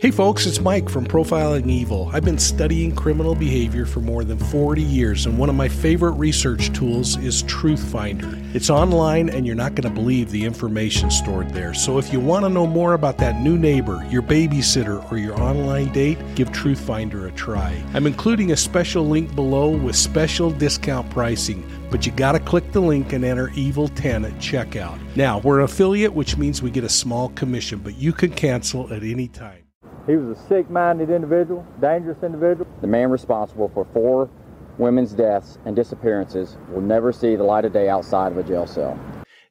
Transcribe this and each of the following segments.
Hey folks, it's Mike from Profiling Evil. I've been studying criminal behavior for more than 40 years, and one of my favorite research tools is Truthfinder. It's online, and you're not going to believe the information stored there. So if you want to know more about that new neighbor, your babysitter, or your online date, give Truthfinder a try. I'm including a special link below with special discount pricing, but you got to click the link and enter Evil10 at checkout. Now, we're an affiliate, which means we get a small commission, but you can cancel at any time. He was a sick minded individual, dangerous individual. The man responsible for four women's deaths and disappearances will never see the light of day outside of a jail cell.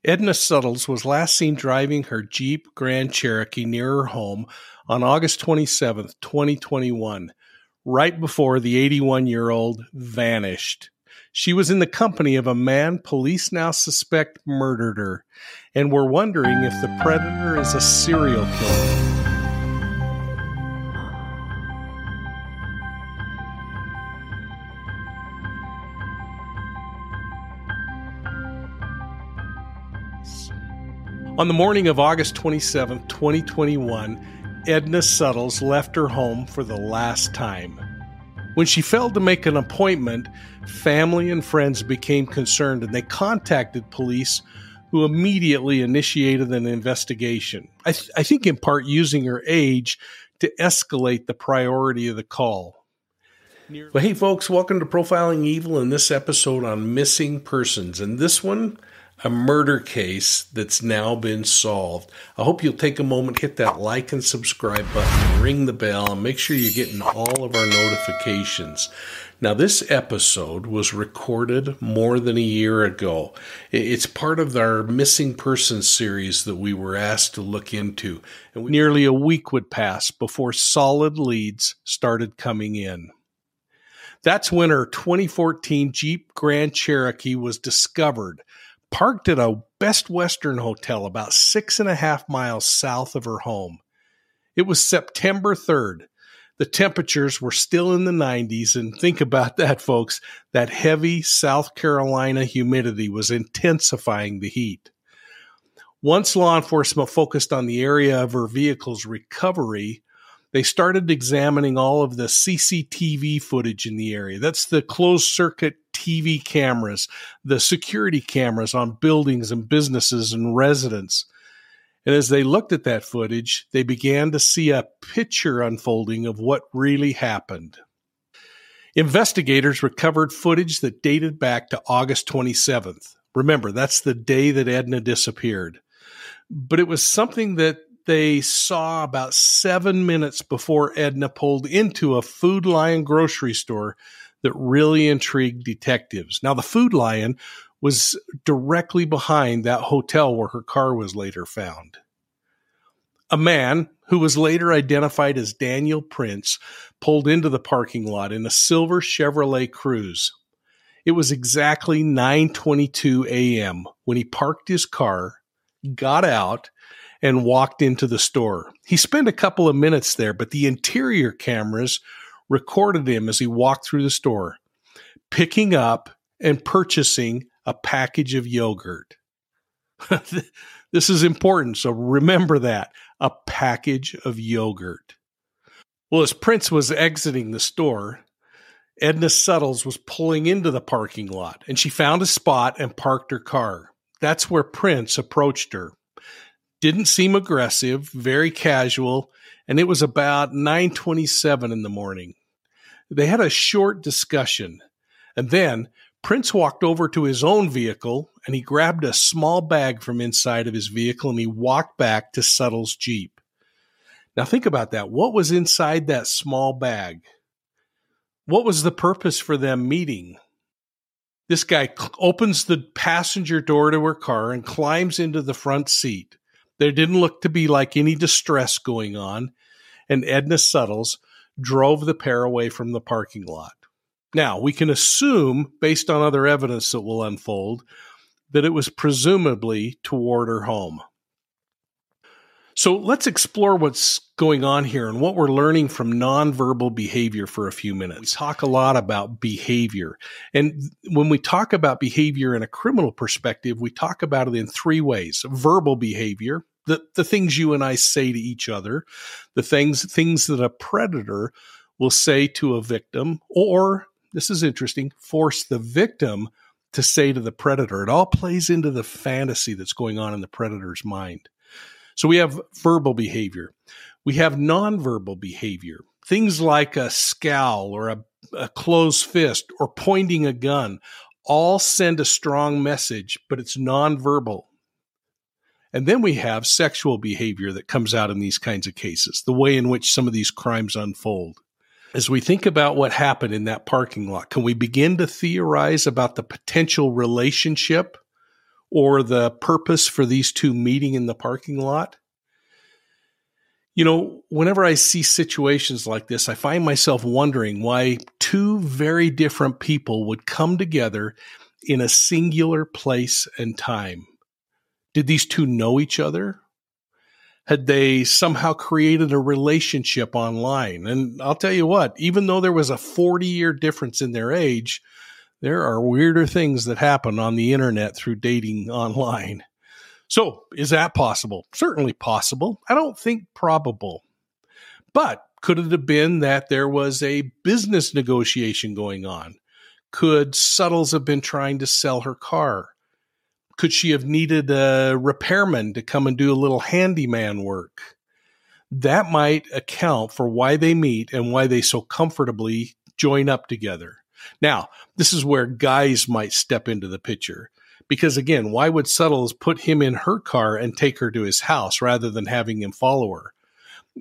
Edna Suttles was last seen driving her Jeep Grand Cherokee near her home on August 27, 2021, right before the 81 year old vanished. She was in the company of a man police now suspect murdered her, and were wondering if the predator is a serial killer. On the morning of August 27, 2021, Edna Suttles left her home for the last time. When she failed to make an appointment, family and friends became concerned and they contacted police, who immediately initiated an investigation. I, th- I think, in part, using her age to escalate the priority of the call. Well, hey, folks, welcome to Profiling Evil in this episode on missing persons. And this one, a murder case that's now been solved. I hope you'll take a moment, hit that like and subscribe button, ring the bell, and make sure you're getting all of our notifications. Now, this episode was recorded more than a year ago. It's part of our missing persons series that we were asked to look into. And nearly a week would pass before solid leads started coming in. That's when her 2014 Jeep Grand Cherokee was discovered parked at a Best Western hotel about six and a half miles south of her home. It was September 3rd. The temperatures were still in the 90s, and think about that, folks. That heavy South Carolina humidity was intensifying the heat. Once law enforcement focused on the area of her vehicle's recovery, they started examining all of the CCTV footage in the area. That's the closed circuit TV cameras, the security cameras on buildings and businesses and residents. And as they looked at that footage, they began to see a picture unfolding of what really happened. Investigators recovered footage that dated back to August 27th. Remember, that's the day that Edna disappeared. But it was something that they saw about seven minutes before Edna pulled into a Food Lion grocery store that really intrigued detectives. Now, the Food Lion was directly behind that hotel where her car was later found. A man who was later identified as Daniel Printz pulled into the parking lot in a silver Chevrolet Cruze. It was exactly 9:22 a.m. when he parked his car, got out, and walked into the store. He spent a couple of minutes there, but the interior cameras recorded him as he walked through the store, picking up and purchasing a package of yogurt. this is important, so remember that a package of yogurt. Well, as Printz was exiting the store, Edna Suttles was pulling into the parking lot and she found a spot and parked her car. That's where Printz approached her didn't seem aggressive, very casual, and it was about 9:27 in the morning. They had a short discussion, and then Printz walked over to his own vehicle and he grabbed a small bag from inside of his vehicle and he walked back to Suttles' Jeep. Now think about that. What was inside that small bag? What was the purpose for them meeting? This guy opens the passenger door to her car and climbs into the front seat. There didn't look to be like any distress going on, and Edna Suttles drove the pair away from the parking lot. Now, we can assume, based on other evidence that will unfold, that it was presumably toward her home. So let's explore what's going on here and what we're learning from nonverbal behavior for a few minutes. We talk a lot about behavior. And when we talk about behavior in a criminal perspective, we talk about it in three ways verbal behavior, the, the things you and I say to each other, the things, things that a predator will say to a victim, or this is interesting, force the victim to say to the predator. It all plays into the fantasy that's going on in the predator's mind. So we have verbal behavior. We have nonverbal behavior. Things like a scowl or a, a closed fist or pointing a gun all send a strong message, but it's nonverbal. And then we have sexual behavior that comes out in these kinds of cases, the way in which some of these crimes unfold. As we think about what happened in that parking lot, can we begin to theorize about the potential relationship or the purpose for these two meeting in the parking lot? You know, whenever I see situations like this, I find myself wondering why two very different people would come together in a singular place and time. Did these two know each other? Had they somehow created a relationship online? And I'll tell you what, even though there was a 40 year difference in their age, there are weirder things that happen on the internet through dating online. So, is that possible? Certainly possible. I don't think probable. But could it have been that there was a business negotiation going on? Could Suttles have been trying to sell her car? Could she have needed a repairman to come and do a little handyman work? That might account for why they meet and why they so comfortably join up together. Now, this is where guise might step into the picture. Because again, why would Suttles put him in her car and take her to his house rather than having him follow her?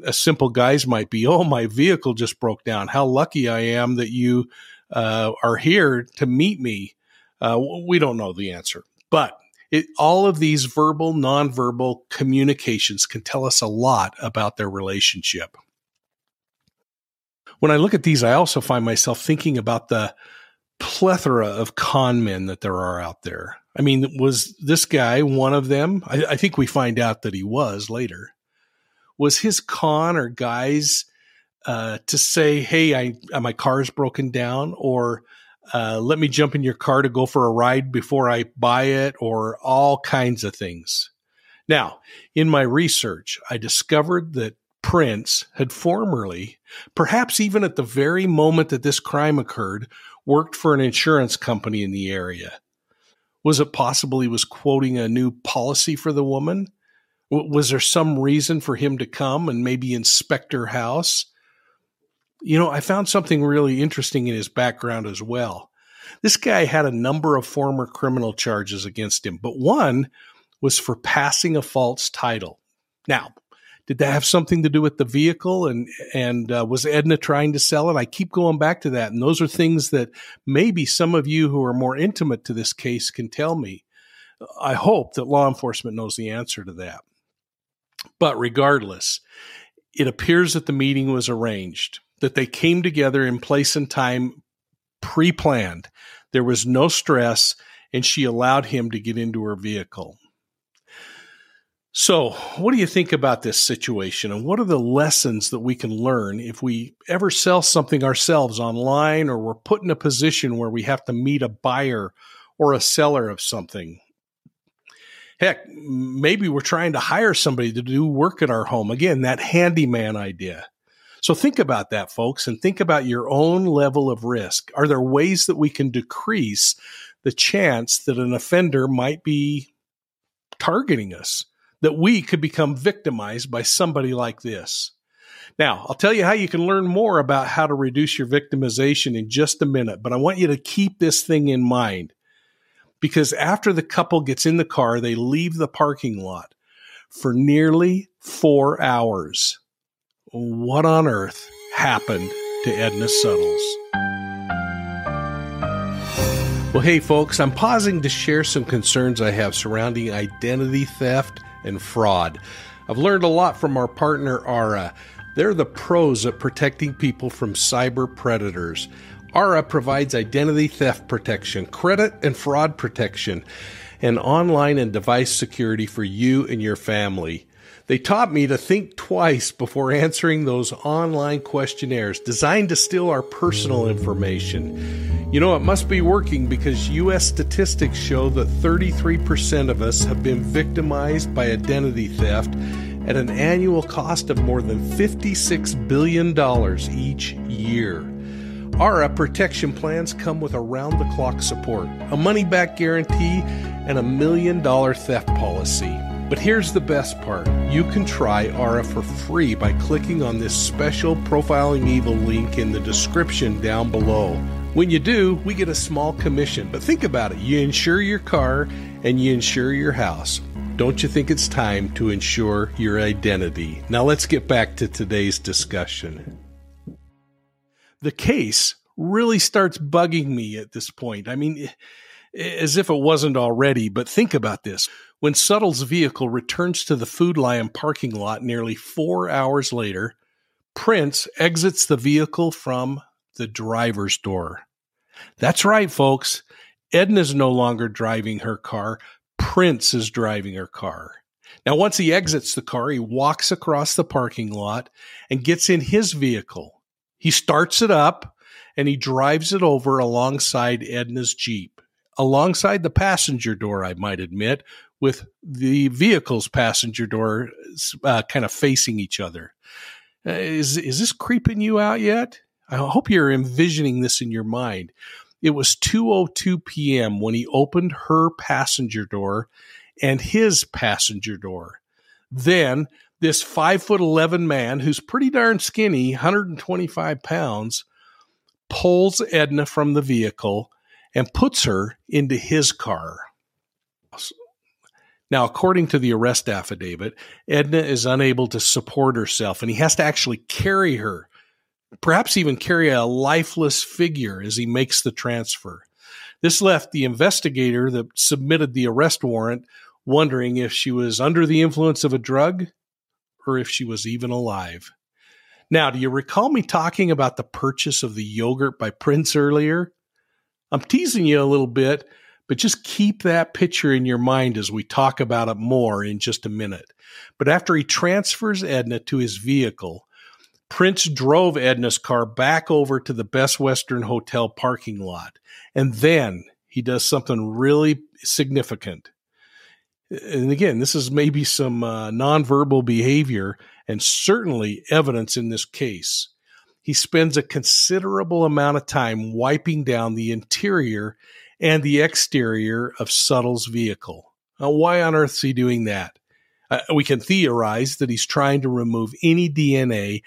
A simple guise might be, oh, my vehicle just broke down. How lucky I am that you uh, are here to meet me. Uh, we don't know the answer, but it, all of these verbal, nonverbal communications can tell us a lot about their relationship. When I look at these, I also find myself thinking about the plethora of con men that there are out there. I mean, was this guy one of them? I, I think we find out that he was later. Was his con or guise uh, to say, "Hey, I my car's broken down," or uh, "Let me jump in your car to go for a ride before I buy it," or all kinds of things. Now, in my research, I discovered that Printz had formerly, perhaps even at the very moment that this crime occurred, worked for an insurance company in the area. Was it possible he was quoting a new policy for the woman? Was there some reason for him to come and maybe inspect her house? You know, I found something really interesting in his background as well. This guy had a number of former criminal charges against him, but one was for passing a false title. Now, did that have something to do with the vehicle and and uh, was Edna trying to sell it? I keep going back to that, and those are things that maybe some of you who are more intimate to this case can tell me. I hope that law enforcement knows the answer to that. But regardless, it appears that the meeting was arranged, that they came together in place and time pre planned. There was no stress, and she allowed him to get into her vehicle. So, what do you think about this situation and what are the lessons that we can learn if we ever sell something ourselves online or we're put in a position where we have to meet a buyer or a seller of something? Heck, maybe we're trying to hire somebody to do work at our home. Again, that handyman idea. So think about that, folks, and think about your own level of risk. Are there ways that we can decrease the chance that an offender might be targeting us? that we could become victimized by somebody like this. Now, I'll tell you how you can learn more about how to reduce your victimization in just a minute, but I want you to keep this thing in mind because after the couple gets in the car, they leave the parking lot for nearly four hours. What on earth happened to Edna Suttles? Well, hey, folks, I'm pausing to share some concerns I have surrounding identity theft and fraud. I've learned a lot from our partner, Aura. They're the pros at protecting people from cyber predators. Aura provides identity theft protection, credit and fraud protection, and online and device security for you and your family. They taught me to think twice before answering those online questionnaires designed to steal our personal information. You know, it must be working because U.S. statistics show that 33% of us have been victimized by identity theft at an annual cost of more than $56 billion each year. Aura protection plans come with around the clock support, a money back guarantee, and a million dollar theft policy. But here's the best part you can try Aura for free by clicking on this special Profiling Evil link in the description down below. When you do, we get a small commission. But think about it you insure your car and you insure your house. Don't you think it's time to insure your identity? Now let's get back to today's discussion the case really starts bugging me at this point. I mean, as if it wasn't already, but think about this. When Suttle's vehicle returns to the Food Lion parking lot nearly four hours later, Printz exits the vehicle from the driver's door. That's right, folks. Edna's no longer driving her car. Printz is driving her car. Now, once he exits the car, he walks across the parking lot and gets in his vehicle. He starts it up and he drives it over alongside Edna's Jeep, alongside the passenger door, I might admit, with the vehicle's passenger door uh, kind of facing each other. Uh, is, is this creeping you out yet? I hope you're envisioning this in your mind. It was 2:02 p.m. when he opened her passenger door and his passenger door. Then this five foot 11 man who's pretty darn skinny, 125 pounds, pulls Edna from the vehicle and puts her into his car. Now, according to the arrest affidavit, Edna is unable to support herself and he has to actually carry her, perhaps even carry a lifeless figure as he makes the transfer. This left the investigator that submitted the arrest warrant wondering if she was under the influence of a drug or if she was even alive. Now, do you recall me talking about the purchase of the yogurt by Printz earlier? I'm teasing you a little bit, but just keep that picture in your mind as we talk about it more in just a minute. But after he transfers Edna to his vehicle, Printz drove Edna's car back over to the Best Western Hotel parking lot. And then he does something really significant and again, this is maybe some uh, nonverbal behavior and certainly evidence in this case. He spends a considerable amount of time wiping down the interior and the exterior of Suttle's vehicle. Now, why on earth is he doing that? Uh, we can theorize that he's trying to remove any DNA,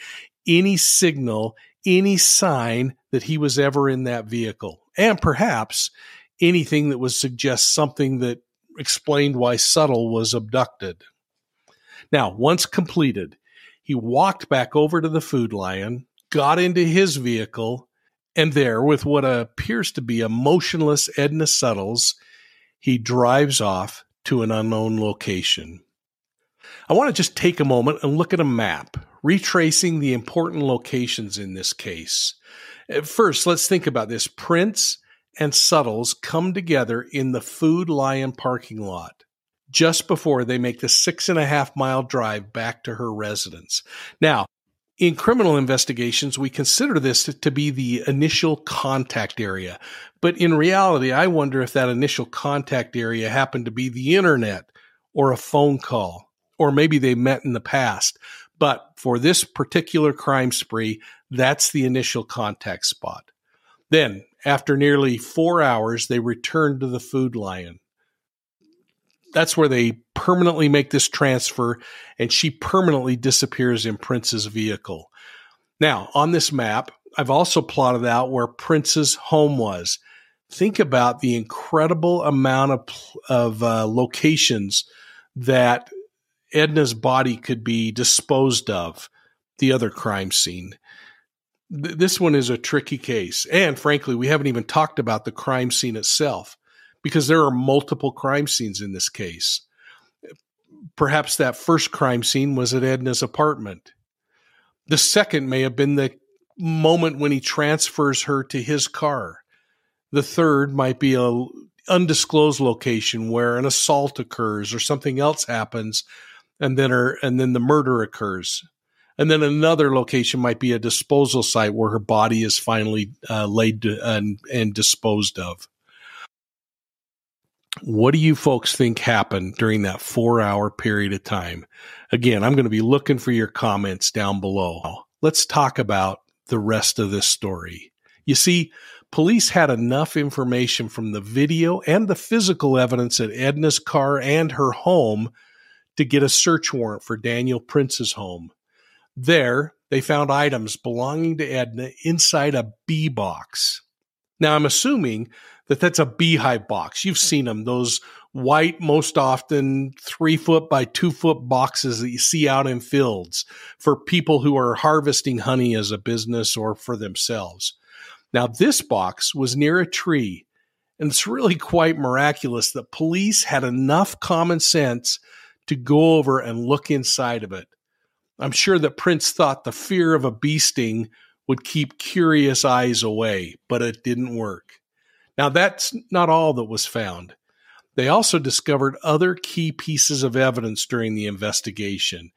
any signal, any sign that he was ever in that vehicle, and perhaps anything that would suggest something that explained why Suttle was abducted. Now, once completed, he walked back over to the Food Lion, got into his vehicle, and there, with what appears to be a motionless Edna Suttles, he drives off to an unknown location. I want to just take a moment and look at a map, retracing the important locations in this case. Uh, first, let's think about this. Printz and Suttles come together in the Food Lion parking lot just before they make the six and a half mile drive back to her residence. Now, in criminal investigations, we consider this to be the initial contact area. But in reality, I wonder if that initial contact area happened to be the internet or a phone call, or maybe they met in the past. But for this particular crime spree, that's the initial contact spot. Then, after nearly four hours, they return to the Food Lion. That's where they permanently make this transfer, and she permanently disappears in Printz's vehicle. Now, on this map, I've also plotted out where Printz's home was. Think about the incredible amount of, of uh, locations that Edna's body could be disposed of, the other crime scene th- this one is a tricky case. And frankly, we haven't even talked about the crime scene itself because there are multiple crime scenes in this case. Perhaps that first crime scene was at Edna's apartment. The second may have been the moment when he transfers her to his car. The third might be a undisclosed location where an assault occurs or something else happens and then her and then the murder occurs. And then another location might be a disposal site where her body is finally uh, laid to, and, and disposed of. What do you folks think happened during that four hour period of time? Again, I'm going to be looking for your comments down below. Let's talk about the rest of this story. You see, police had enough information from the video and the physical evidence at Edna's car and her home to get a search warrant for Daniel Printz's home. There, they found items belonging to Edna inside a bee box. Now, I'm assuming that that's a beehive box. You've hmm. seen them, those white, most often three foot by two foot boxes that you see out in fields for people who are harvesting honey as a business or for themselves. Now, this box was near a tree, and it's really quite miraculous that police had enough common sense to go over and look inside of it. I'm sure that Printz thought the fear of a bee sting would keep curious eyes away, but it didn't work. Now, that's not all that was found. They also discovered other key pieces of evidence during the investigation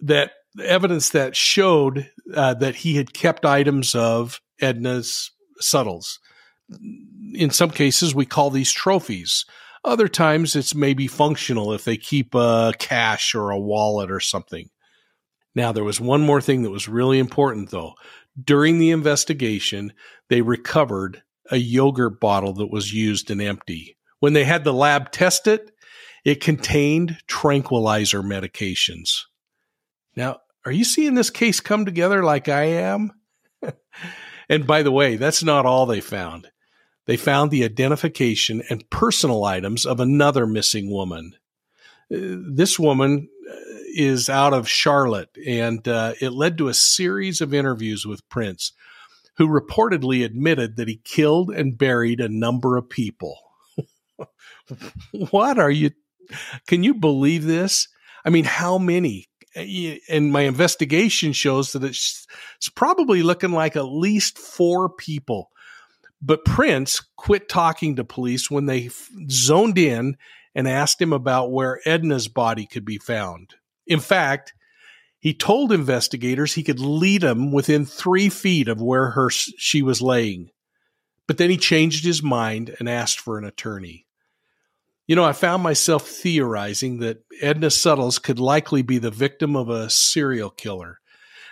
that evidence that showed uh, that he had kept items of Edna's Suttles. In some cases, we call these trophies. Other times, it's maybe functional if they keep a cash or a wallet or something. Now, there was one more thing that was really important, though. During the investigation, they recovered a yogurt bottle that was used and empty. When they had the lab test it, it contained tranquilizer medications. Now, are you seeing this case come together like I am? and by the way, that's not all they found. They found the identification and personal items of another missing woman. Uh, this woman uh, is out of Charlotte, and uh, it led to a series of interviews with Printz who reportedly admitted that he killed and buried a number of people. what are you? Can you believe this? I mean, how many? Uh, and my investigation shows that it's, it's probably looking like at least four people. But Printz quit talking to police when they zoned in and asked him about where Edna's body could be found. In fact, he told investigators he could lead them within three feet of where her she was laying. But then he changed his mind and asked for an attorney. You know, I found myself theorizing that Edna Suttles could likely be the victim of a serial killer,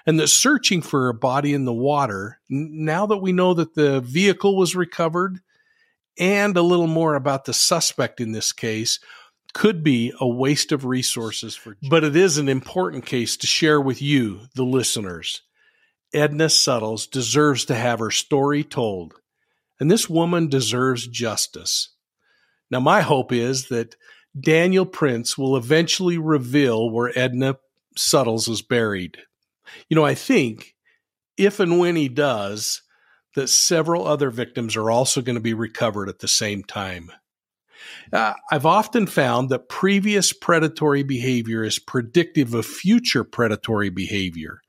and that searching for her body in the water, now that we know that the vehicle was recovered, and a little more about the suspect in this case, could be a waste of resources for but it is an important case to share with you the listeners. Edna suttles deserves to have her story told and this woman deserves justice. Now my hope is that daniel printz will eventually reveal where edna suttles is buried. You know i think if and when he does that several other victims are also going to be recovered at the same time uh, I've often found that previous predatory behavior is predictive of future predatory behavior.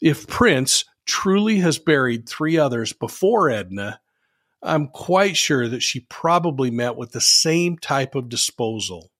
If Printz truly has buried three others before Edna, I'm quite sure that she probably met with the same type of disposal.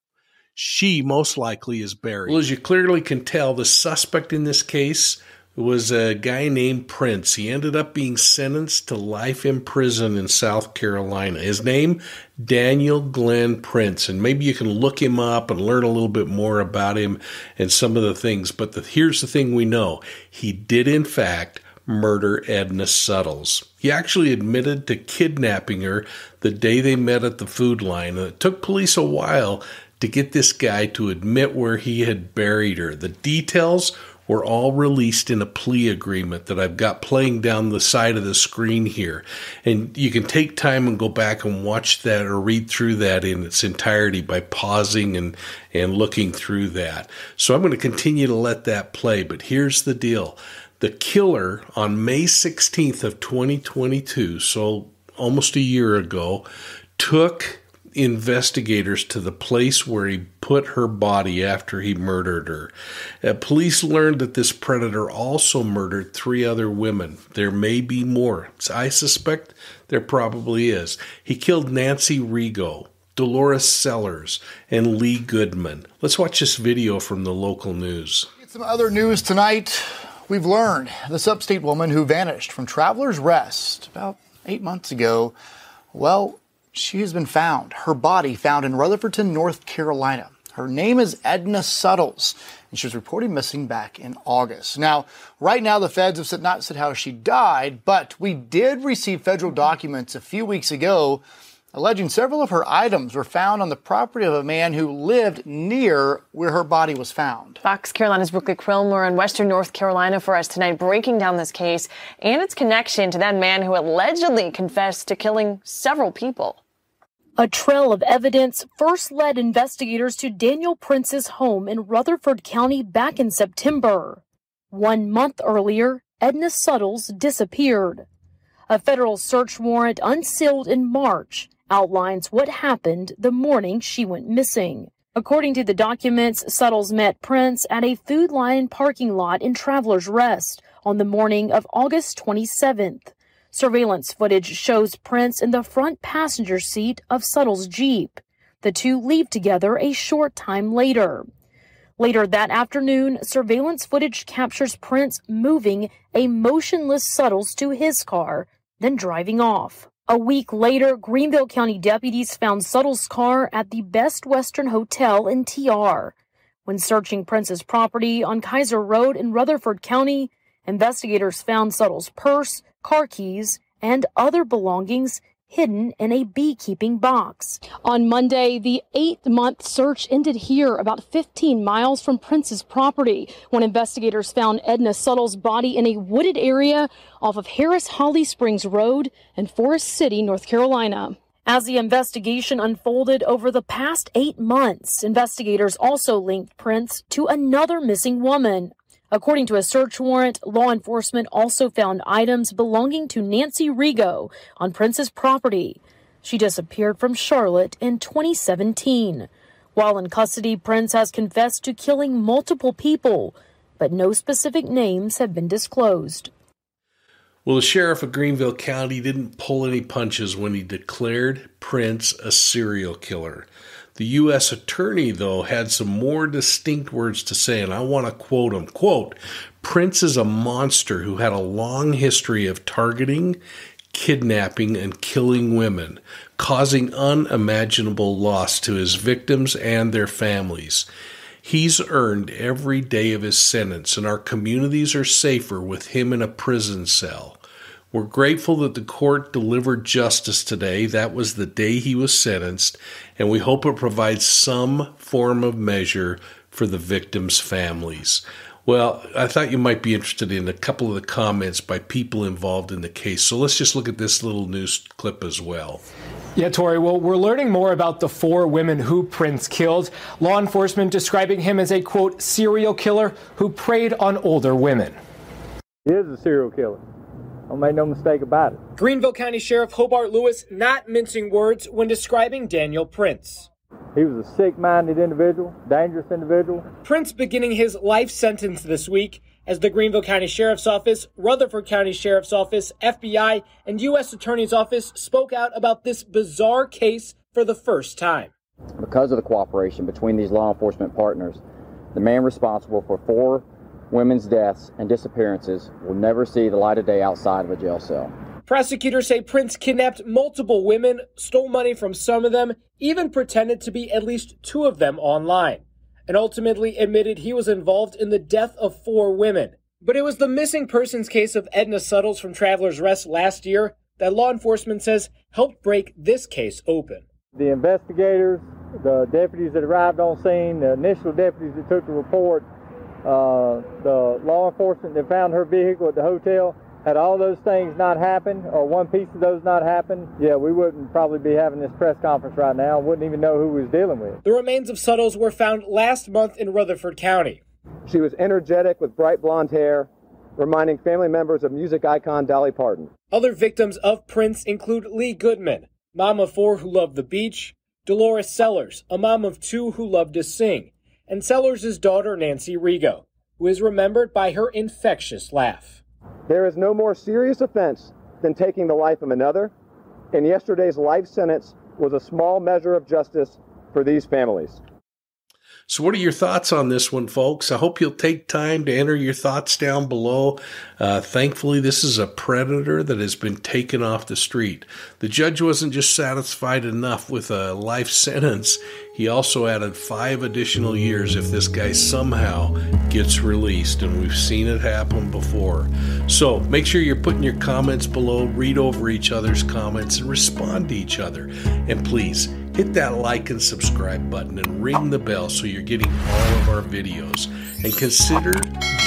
She most likely is buried. Well, as you clearly can tell, the suspect in this case was a guy named Printz. He ended up being sentenced to life in prison in South Carolina. His name, Daniel Glenn Printz. And maybe you can look him up and learn a little bit more about him and some of the things. But the, here's the thing we know he did, in fact, murder Edna Suttles. He actually admitted to kidnapping her the day they met at the Food Lion. And it took police a while to get this guy to admit where he had buried her. The details were all released in a plea agreement that I've got playing down the side of the screen here. And you can take time and go back and watch that or read through that in its entirety by pausing and, and looking through that. So I'm going to continue to let that play. But here's the deal. The killer on May 16th of 2022, so almost a year ago, took investigators to the place where he put her body after he murdered her. Uh, police learned that this predator also murdered three other women. There may be more. I suspect there probably is. He killed Nancy Rigo. Dolores Sellers, and Lee Goodman. Let's watch this video from the local news. Some other news tonight. We've learned this upstate woman who vanished from Traveler's Rest about eight months ago, well, she has been found. Her body found in Rutherfordton, North Carolina. Her name is Edna Suttles, and she was reported missing back in August. Now, right now, the feds have not said how she died, but we did receive federal documents a few weeks ago alleging several of her items were found on the property of a man who lived near where her body was found. Fox Carolina's Brooklyn Quilmer in Western North Carolina for us tonight, breaking down this case and its connection to that man who allegedly confessed to killing several people. A trail of evidence first led investigators to Daniel Printz's home in Rutherford County back in September. One month earlier, Edna Suttles disappeared. A federal search warrant unsealed in March outlines what happened the morning she went missing. According to the documents, Suttles met Printz at a Food Lion parking lot in Traveler's Rest on the morning of August 27th. Surveillance footage shows Printz in the front passenger seat of Suttles' Jeep. The two leave together a short time later. Later that afternoon, surveillance footage captures Printz moving a motionless Suttles to his car, then driving off. A week later, Greenville County deputies found Suttles' car at the Best Western Hotel in TR. When searching Printz's property on Kaiser Road in Rutherford County, investigators found Suttles' purse, car keys, and other belongings hidden in a beekeeping box. On Monday, the eight month search ended here, about 15 miles from Printz's property, when investigators found Edna Suttles' body in a wooded area off of Harris Holly Springs Road in Forest City, North Carolina. As the investigation unfolded over the past eight months, investigators also linked Printz to another missing woman, According to a search warrant, law enforcement also found items belonging to Nancy Rigo on Printz's property. She disappeared from Charlotte in 2017. While in custody, Printz has confessed to killing multiple people, but no specific names have been disclosed. Well, the sheriff of Greenville County didn't pull any punches when he declared Printz a serial killer. The U.S. attorney, though, had some more distinct words to say, and I want to quote him. Quote, Printz is a monster who had a long history of targeting, kidnapping, and killing women, causing unimaginable loss to his victims and their families. He's earned every day of his sentence, and our communities are safer with him in a prison cell. We're grateful that the court delivered justice today. That was the day he was sentenced, and we hope it provides some form of measure for the victims' families. Well, I thought you might be interested in a couple of the comments by people involved in the case. So let's just look at this little news clip as well. Yeah, Tori. Well, we're learning more about the four women who Printz killed. Law enforcement describing him as a quote serial killer who preyed on older women. He is a serial killer. Don't make no mistake about it. Greenville County Sheriff Hobart Lewis not mincing words when describing Daniel Printz. He was a sick minded individual, dangerous individual. Printz beginning his life sentence this week as the Greenville County Sheriff's Office, Rutherford County Sheriff's Office, FBI, and U.S. Attorney's Office spoke out about this bizarre case for the first time. Because of the cooperation between these law enforcement partners, the man responsible for four women's deaths and disappearances will never see the light of day outside of a jail cell. Prosecutors say Printz kidnapped multiple women, stole money from some of them, even pretended to be at least two of them online, and ultimately admitted he was involved in the death of four women. But it was the missing persons case of Edna Suttles from Traveler's Rest last year that law enforcement says helped break this case open. The investigators, the deputies that arrived on scene, the initial deputies that took the report, uh, the law enforcement that found her vehicle at the hotel, had all those things not happened, or one piece of those not happened, yeah, we wouldn't probably be having this press conference right now. Wouldn't even know who we was dealing with. The remains of Suttles were found last month in Rutherford County. She was energetic with bright blonde hair, reminding family members of music icon Dolly Parton. Other victims of Printz include Lee Goodman, mom of four who loved the beach, Dolores Sellers, a mom of two who loved to sing, and Sellers' daughter Nancy Rigo, who is remembered by her infectious laugh. There is no more serious offense than taking the life of another, and yesterday's life sentence was a small measure of justice for these families. So, what are your thoughts on this one, folks? I hope you'll take time to enter your thoughts down below. Uh, thankfully, this is a predator that has been taken off the street. The judge wasn't just satisfied enough with a life sentence, he also added five additional years if this guy somehow gets released, and we've seen it happen before. So, make sure you're putting your comments below, read over each other's comments, and respond to each other. And please, hit that like and subscribe button and ring the bell so you're getting all of our videos. And consider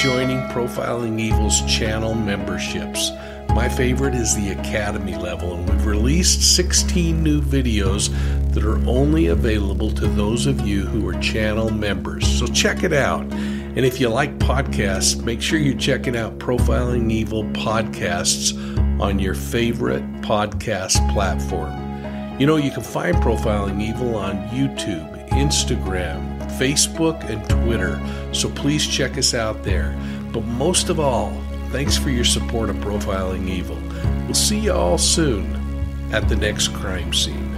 joining Profiling Evil's channel memberships. My favorite is the Academy level, and we've released 16 new videos that are only available to those of you who are channel members. So check it out. And if you like podcasts, make sure you're checking out Profiling Evil podcasts on your favorite podcast platform. You know, you can find Profiling Evil on YouTube, Instagram, Facebook, and Twitter, so please check us out there. But most of all, thanks for your support of Profiling Evil. We'll see you all soon at the next crime scene.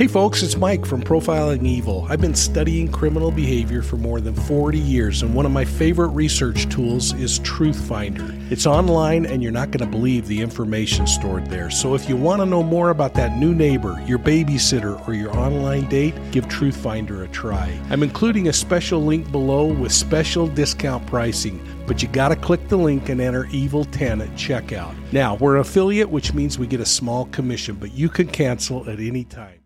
Hey folks, it's Mike from Profiling Evil. I've been studying criminal behavior for more than 40 years, and one of my favorite research tools is Truthfinder. It's online, and you're not going to believe the information stored there. So if you want to know more about that new neighbor, your babysitter, or your online date, give Truthfinder a try. I'm including a special link below with special discount pricing but you got to click the link and enter Evil 10 at checkout. Now, we're an affiliate, which means we get a small commission, but you can cancel at any time.